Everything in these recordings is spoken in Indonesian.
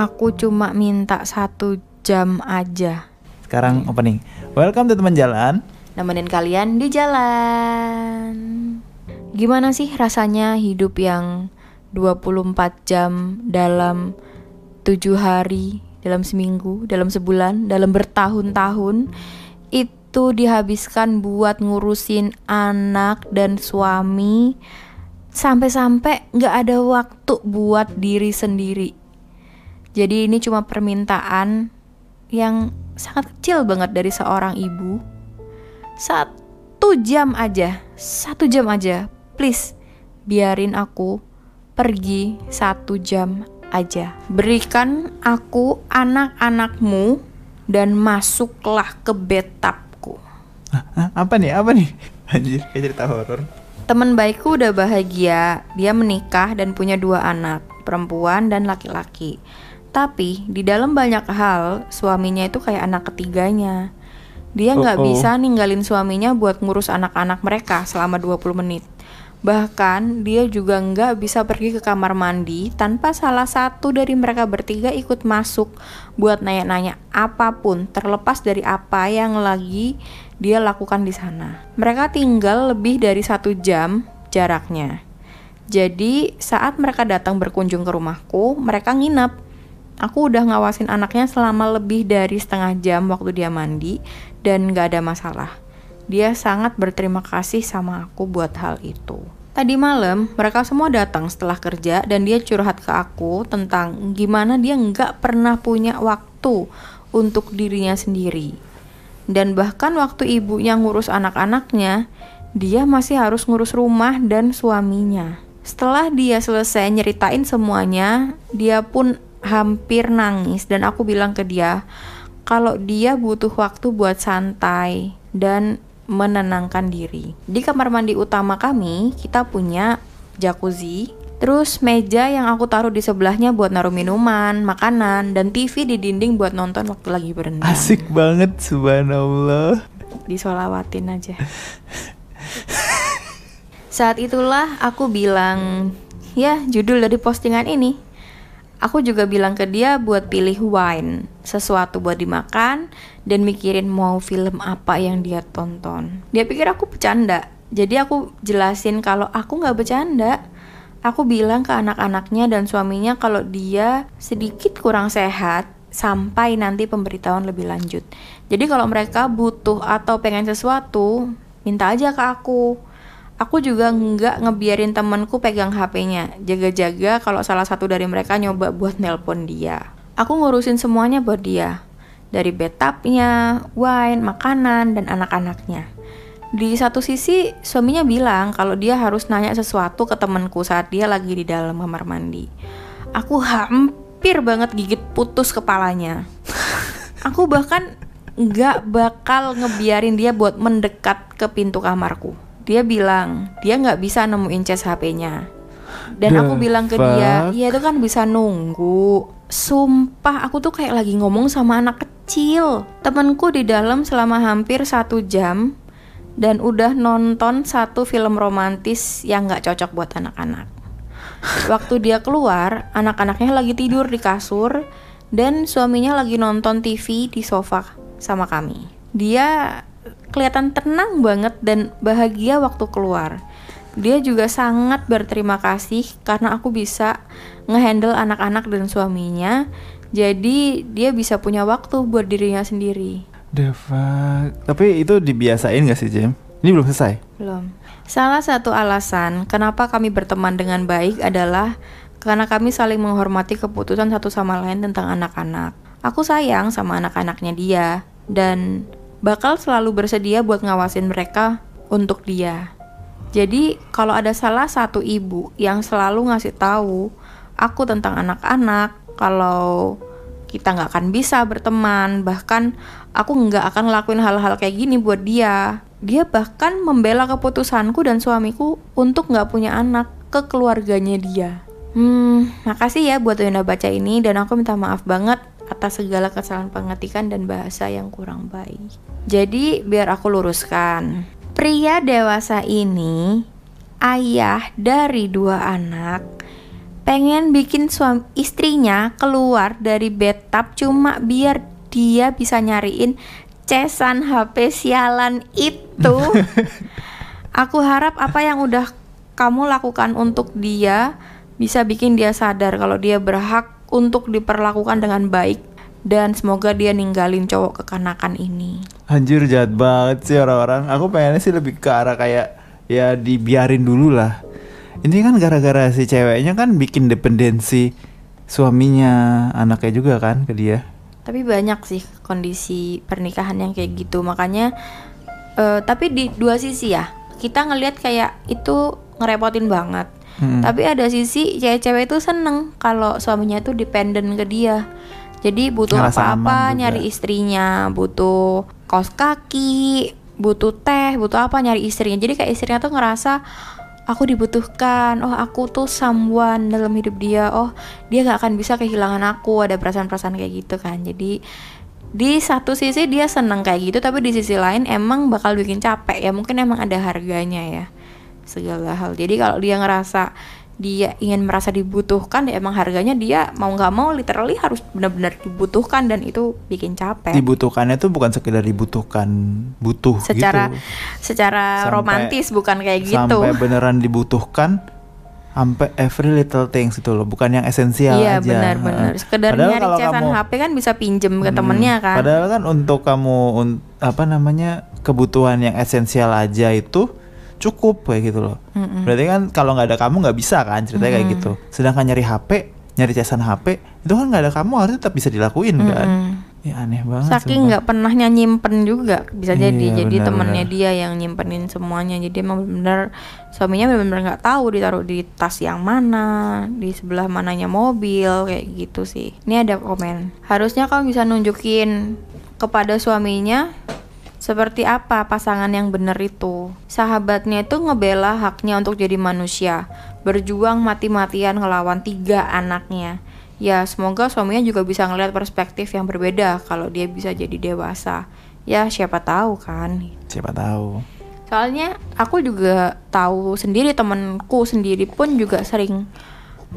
Aku cuma minta satu jam aja. Sekarang opening. Welcome to teman jalan. Nemenin kalian di jalan. Gimana sih rasanya hidup yang 24 jam dalam 7 hari, dalam seminggu, dalam sebulan, dalam bertahun-tahun itu dihabiskan buat ngurusin anak dan suami sampai-sampai nggak ada waktu buat diri sendiri. Jadi ini cuma permintaan yang sangat kecil banget dari seorang ibu. Satu jam aja, satu jam aja, please biarin aku pergi satu jam aja. Berikan aku anak-anakmu dan masuklah ke betapku. Hah, apa nih? Apa nih? Anjir, kayak cerita horor. Teman baikku udah bahagia, dia menikah dan punya dua anak, perempuan dan laki-laki. Tapi di dalam banyak hal, suaminya itu kayak anak ketiganya. Dia nggak Uh-oh. bisa ninggalin suaminya buat ngurus anak-anak mereka selama 20 menit. Bahkan dia juga nggak bisa pergi ke kamar mandi tanpa salah satu dari mereka bertiga ikut masuk buat nanya-nanya apa pun terlepas dari apa yang lagi dia lakukan di sana. Mereka tinggal lebih dari satu jam jaraknya. Jadi saat mereka datang berkunjung ke rumahku, mereka nginep. Aku udah ngawasin anaknya selama lebih dari setengah jam waktu dia mandi dan gak ada masalah. Dia sangat berterima kasih sama aku buat hal itu. Tadi malam, mereka semua datang setelah kerja dan dia curhat ke aku tentang gimana dia nggak pernah punya waktu untuk dirinya sendiri. Dan bahkan waktu ibunya ngurus anak-anaknya, dia masih harus ngurus rumah dan suaminya. Setelah dia selesai nyeritain semuanya, dia pun hampir nangis dan aku bilang ke dia kalau dia butuh waktu buat santai dan menenangkan diri. Di kamar mandi utama kami, kita punya jacuzzi, terus meja yang aku taruh di sebelahnya buat naruh minuman, makanan, dan TV di dinding buat nonton waktu lagi berendam. Asik banget, subhanallah. Disolawatin aja. Saat itulah aku bilang, ya judul dari postingan ini. Aku juga bilang ke dia buat pilih wine, sesuatu buat dimakan, dan mikirin mau film apa yang dia tonton. Dia pikir aku bercanda, jadi aku jelasin kalau aku nggak bercanda. Aku bilang ke anak-anaknya dan suaminya kalau dia sedikit kurang sehat sampai nanti pemberitahuan lebih lanjut. Jadi kalau mereka butuh atau pengen sesuatu, minta aja ke aku. Aku juga nggak ngebiarin temanku pegang HP-nya, jaga-jaga kalau salah satu dari mereka nyoba buat nelpon dia. Aku ngurusin semuanya buat dia, dari bathtubnya, wine, makanan, dan anak-anaknya. Di satu sisi, suaminya bilang kalau dia harus nanya sesuatu ke temanku saat dia lagi di dalam kamar mandi. Aku hampir banget gigit putus kepalanya. Aku bahkan nggak bakal ngebiarin dia buat mendekat ke pintu kamarku. Dia bilang dia nggak bisa nemuin cas HP-nya. Dan The aku bilang ke dia, fuck? ya itu kan bisa nunggu. Sumpah aku tuh kayak lagi ngomong sama anak kecil. Temenku di dalam selama hampir satu jam dan udah nonton satu film romantis yang nggak cocok buat anak-anak. Waktu dia keluar, anak-anaknya lagi tidur di kasur dan suaminya lagi nonton TV di sofa sama kami. Dia kelihatan tenang banget dan bahagia waktu keluar. Dia juga sangat berterima kasih karena aku bisa ngehandle anak-anak dan suaminya. Jadi dia bisa punya waktu buat dirinya sendiri. The fuck. Tapi itu dibiasain gak sih, Jem? Ini belum selesai. Belum. Salah satu alasan kenapa kami berteman dengan baik adalah karena kami saling menghormati keputusan satu sama lain tentang anak-anak. Aku sayang sama anak-anaknya dia dan bakal selalu bersedia buat ngawasin mereka untuk dia. Jadi kalau ada salah satu ibu yang selalu ngasih tahu aku tentang anak-anak, kalau kita nggak akan bisa berteman, bahkan aku nggak akan lakuin hal-hal kayak gini buat dia. Dia bahkan membela keputusanku dan suamiku untuk nggak punya anak ke keluarganya dia. Hmm, makasih ya buat udah baca ini dan aku minta maaf banget atas segala kesalahan pengetikan dan bahasa yang kurang baik. Jadi biar aku luruskan, pria dewasa ini ayah dari dua anak pengen bikin suami istrinya keluar dari bathtub cuma biar dia bisa nyariin cesan HP sialan itu. Aku harap apa yang udah kamu lakukan untuk dia bisa bikin dia sadar kalau dia berhak untuk diperlakukan dengan baik dan semoga dia ninggalin cowok kekanakan ini. Anjir jahat banget sih orang-orang. Aku pengennya sih lebih ke arah kayak ya dibiarin dulu lah. Ini kan gara-gara si ceweknya kan bikin dependensi suaminya, anaknya juga kan ke dia. Tapi banyak sih kondisi pernikahan yang kayak gitu. Makanya eh, tapi di dua sisi ya. Kita ngelihat kayak itu ngerepotin banget. Hmm. Tapi ada sisi cewek-cewek itu seneng kalau suaminya itu dependen ke dia. Jadi butuh apa-apa nyari istrinya, butuh kaos kaki, butuh teh, butuh apa nyari istrinya. Jadi kayak istrinya tuh ngerasa aku dibutuhkan. Oh, aku tuh someone dalam hidup dia. Oh, dia gak akan bisa kehilangan aku. Ada perasaan-perasaan kayak gitu kan. Jadi di satu sisi dia seneng kayak gitu, tapi di sisi lain emang bakal bikin capek ya. Mungkin emang ada harganya ya segala hal. Jadi kalau dia ngerasa dia ingin merasa dibutuhkan ya emang harganya dia mau nggak mau literally harus benar-benar dibutuhkan dan itu bikin capek Dibutuhkannya tuh bukan sekedar dibutuhkan, butuh secara gitu. secara Sampai- romantis bukan kayak gitu Sampai beneran dibutuhkan sampai every little things itu loh, bukan yang esensial iya aja. benar-benar Heeh. sekedar Padahal nyari kalau kamu- HP kan bisa pinjem ke Hmm, temennya kan Padahal kan untuk kamu un- apa namanya kebutuhan yang esensial aja itu cukup kayak gitu loh. Mm-mm. Berarti kan kalau nggak ada kamu nggak bisa kan ceritanya kayak gitu. Sedangkan nyari HP, nyari cesan HP itu kan nggak ada kamu harusnya tetap bisa dilakuin kan. Mm-mm. Ya aneh banget. saking nggak pernahnya nyimpen juga bisa Iya, jadi jadi benar, temennya benar. dia yang nyimpenin semuanya jadi emang bener suaminya bener-bener nggak tahu ditaruh di tas yang mana di sebelah mananya mobil kayak gitu sih ini ada komen harusnya kamu bisa nunjukin kepada suaminya seperti apa pasangan yang bener itu sahabatnya itu ngebela haknya untuk jadi manusia berjuang mati-matian ngelawan tiga anaknya Ya, semoga suaminya juga bisa ngelihat perspektif yang berbeda kalau dia bisa jadi dewasa. Ya, siapa tahu kan. Siapa tahu. Soalnya aku juga tahu sendiri temenku sendiri pun juga sering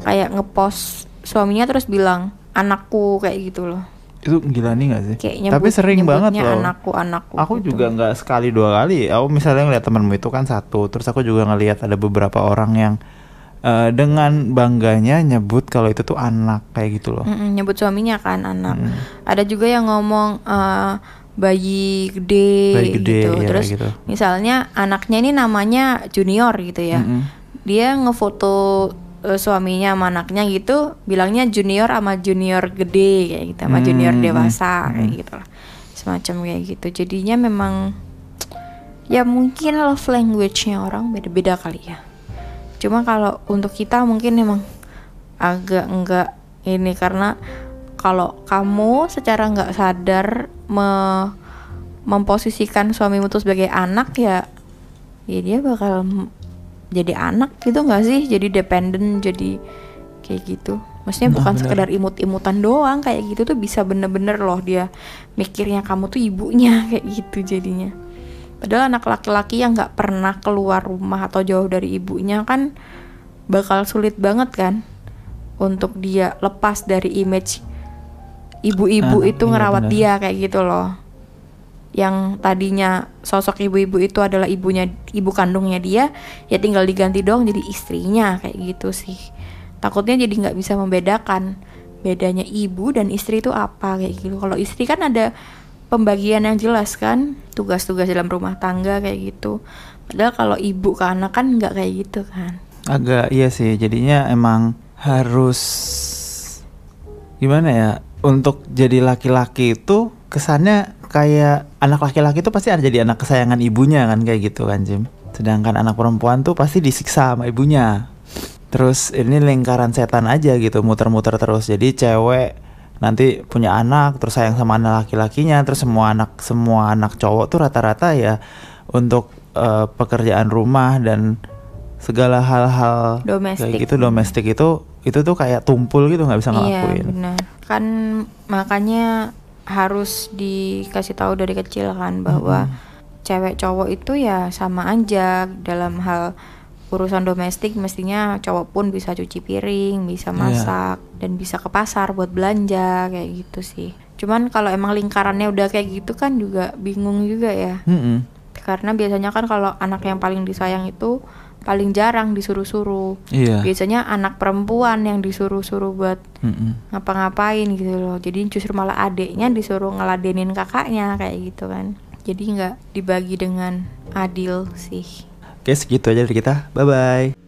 kayak ngepost suaminya terus bilang anakku kayak gitu loh. Itu gila nih gak sih? Kayak Tapi nyebut, sering banget loh. anakku anakku. Aku gitu. juga nggak sekali dua kali. Aku misalnya ngeliat temanmu itu kan satu, terus aku juga ngelihat ada beberapa orang yang eh, dengan bangganya nyebut kalau itu tuh anak kayak gitu loh. Mm-mm, nyebut suaminya kan anak. Mm. Ada juga yang ngomong eh, bayi gede, Bayi gede, gitu. iya, Terus gitu. misalnya anaknya ini namanya Junior gitu ya. Mm-mm. Dia ngefoto eh, suaminya sama anaknya gitu, bilangnya Junior sama Junior gede kayak gitu, sama Hmm, Junior hmm, dewasa kayak hmm. gitu lah. Semacam kayak gitu. Jadinya memang ya mungkin love language-nya orang beda-beda kali ya. Cuma kalau untuk kita mungkin emang agak enggak ini karena kalau kamu secara nggak sadar me- memposisikan suamimu tuh sebagai anak ya ya dia bakal jadi anak gitu nggak sih jadi dependen jadi kayak gitu maksudnya Nah, bukan bener. sekedar imut-imutan doang kayak gitu tuh bisa bener-bener loh dia mikirnya kamu tuh ibunya kayak gitu jadinya padahal anak laki-laki yang nggak pernah keluar rumah atau jauh dari ibunya kan bakal sulit banget kan untuk dia lepas dari image ibu-ibu itu iya ngerawat benar. dia kayak gitu loh yang tadinya sosok ibu-ibu itu adalah ibunya ibu kandungnya dia ya tinggal diganti dong jadi istrinya kayak gitu sih. Takutnya jadi nggak bisa membedakan bedanya ibu dan istri itu apa kayak gitu. Kalau istri kan ada pembagian yang jelas kan tugas-tugas dalam rumah tangga kayak gitu. Padahal kalau ibu ke anak kan nggak kayak gitu kan. Agak iya sih, jadinya emang harus gimana ya? Untuk jadi laki-laki itu kesannya kayak anak laki-laki itu pasti ada jadi anak kesayangan ibunya kan kayak gitu kan Jim. Sedangkan anak perempuan tuh pasti disiksa sama ibunya. Terus ini lingkaran setan aja gitu, muter-muter terus. Jadi cewek nanti punya anak terus sayang sama anak laki-lakinya terus semua anak semua anak cowok tuh rata-rata ya untuk eh, pekerjaan rumah dan segala hal-hal kayak gitu domestik itu itu tuh kayak tumpul gitu nggak bisa Iya ngelakuin. benar. Kan makanya harus dikasih tahu dari kecil kan bahwa cewek cowok itu ya sama aja dalam hal urusan domestik mestinya cowok pun bisa cuci piring, bisa Iya. masak dan bisa ke pasar buat belanja kayak gitu sih. Cuman kalau emang lingkarannya udah kayak gitu kan juga bingung juga ya. Mm-mm. Karena biasanya kan kalau anak yang paling disayang itu paling jarang disuruh-suruh. Iya. Biasanya anak perempuan yang disuruh-suruh buat Mm-mm. ngapa-ngapain gitu loh. Jadi justru malah adeknya disuruh ngeladenin kakaknya kayak gitu kan. Jadi nggak dibagi dengan adil sih. Oke segitu aja dari kita. Bye bye.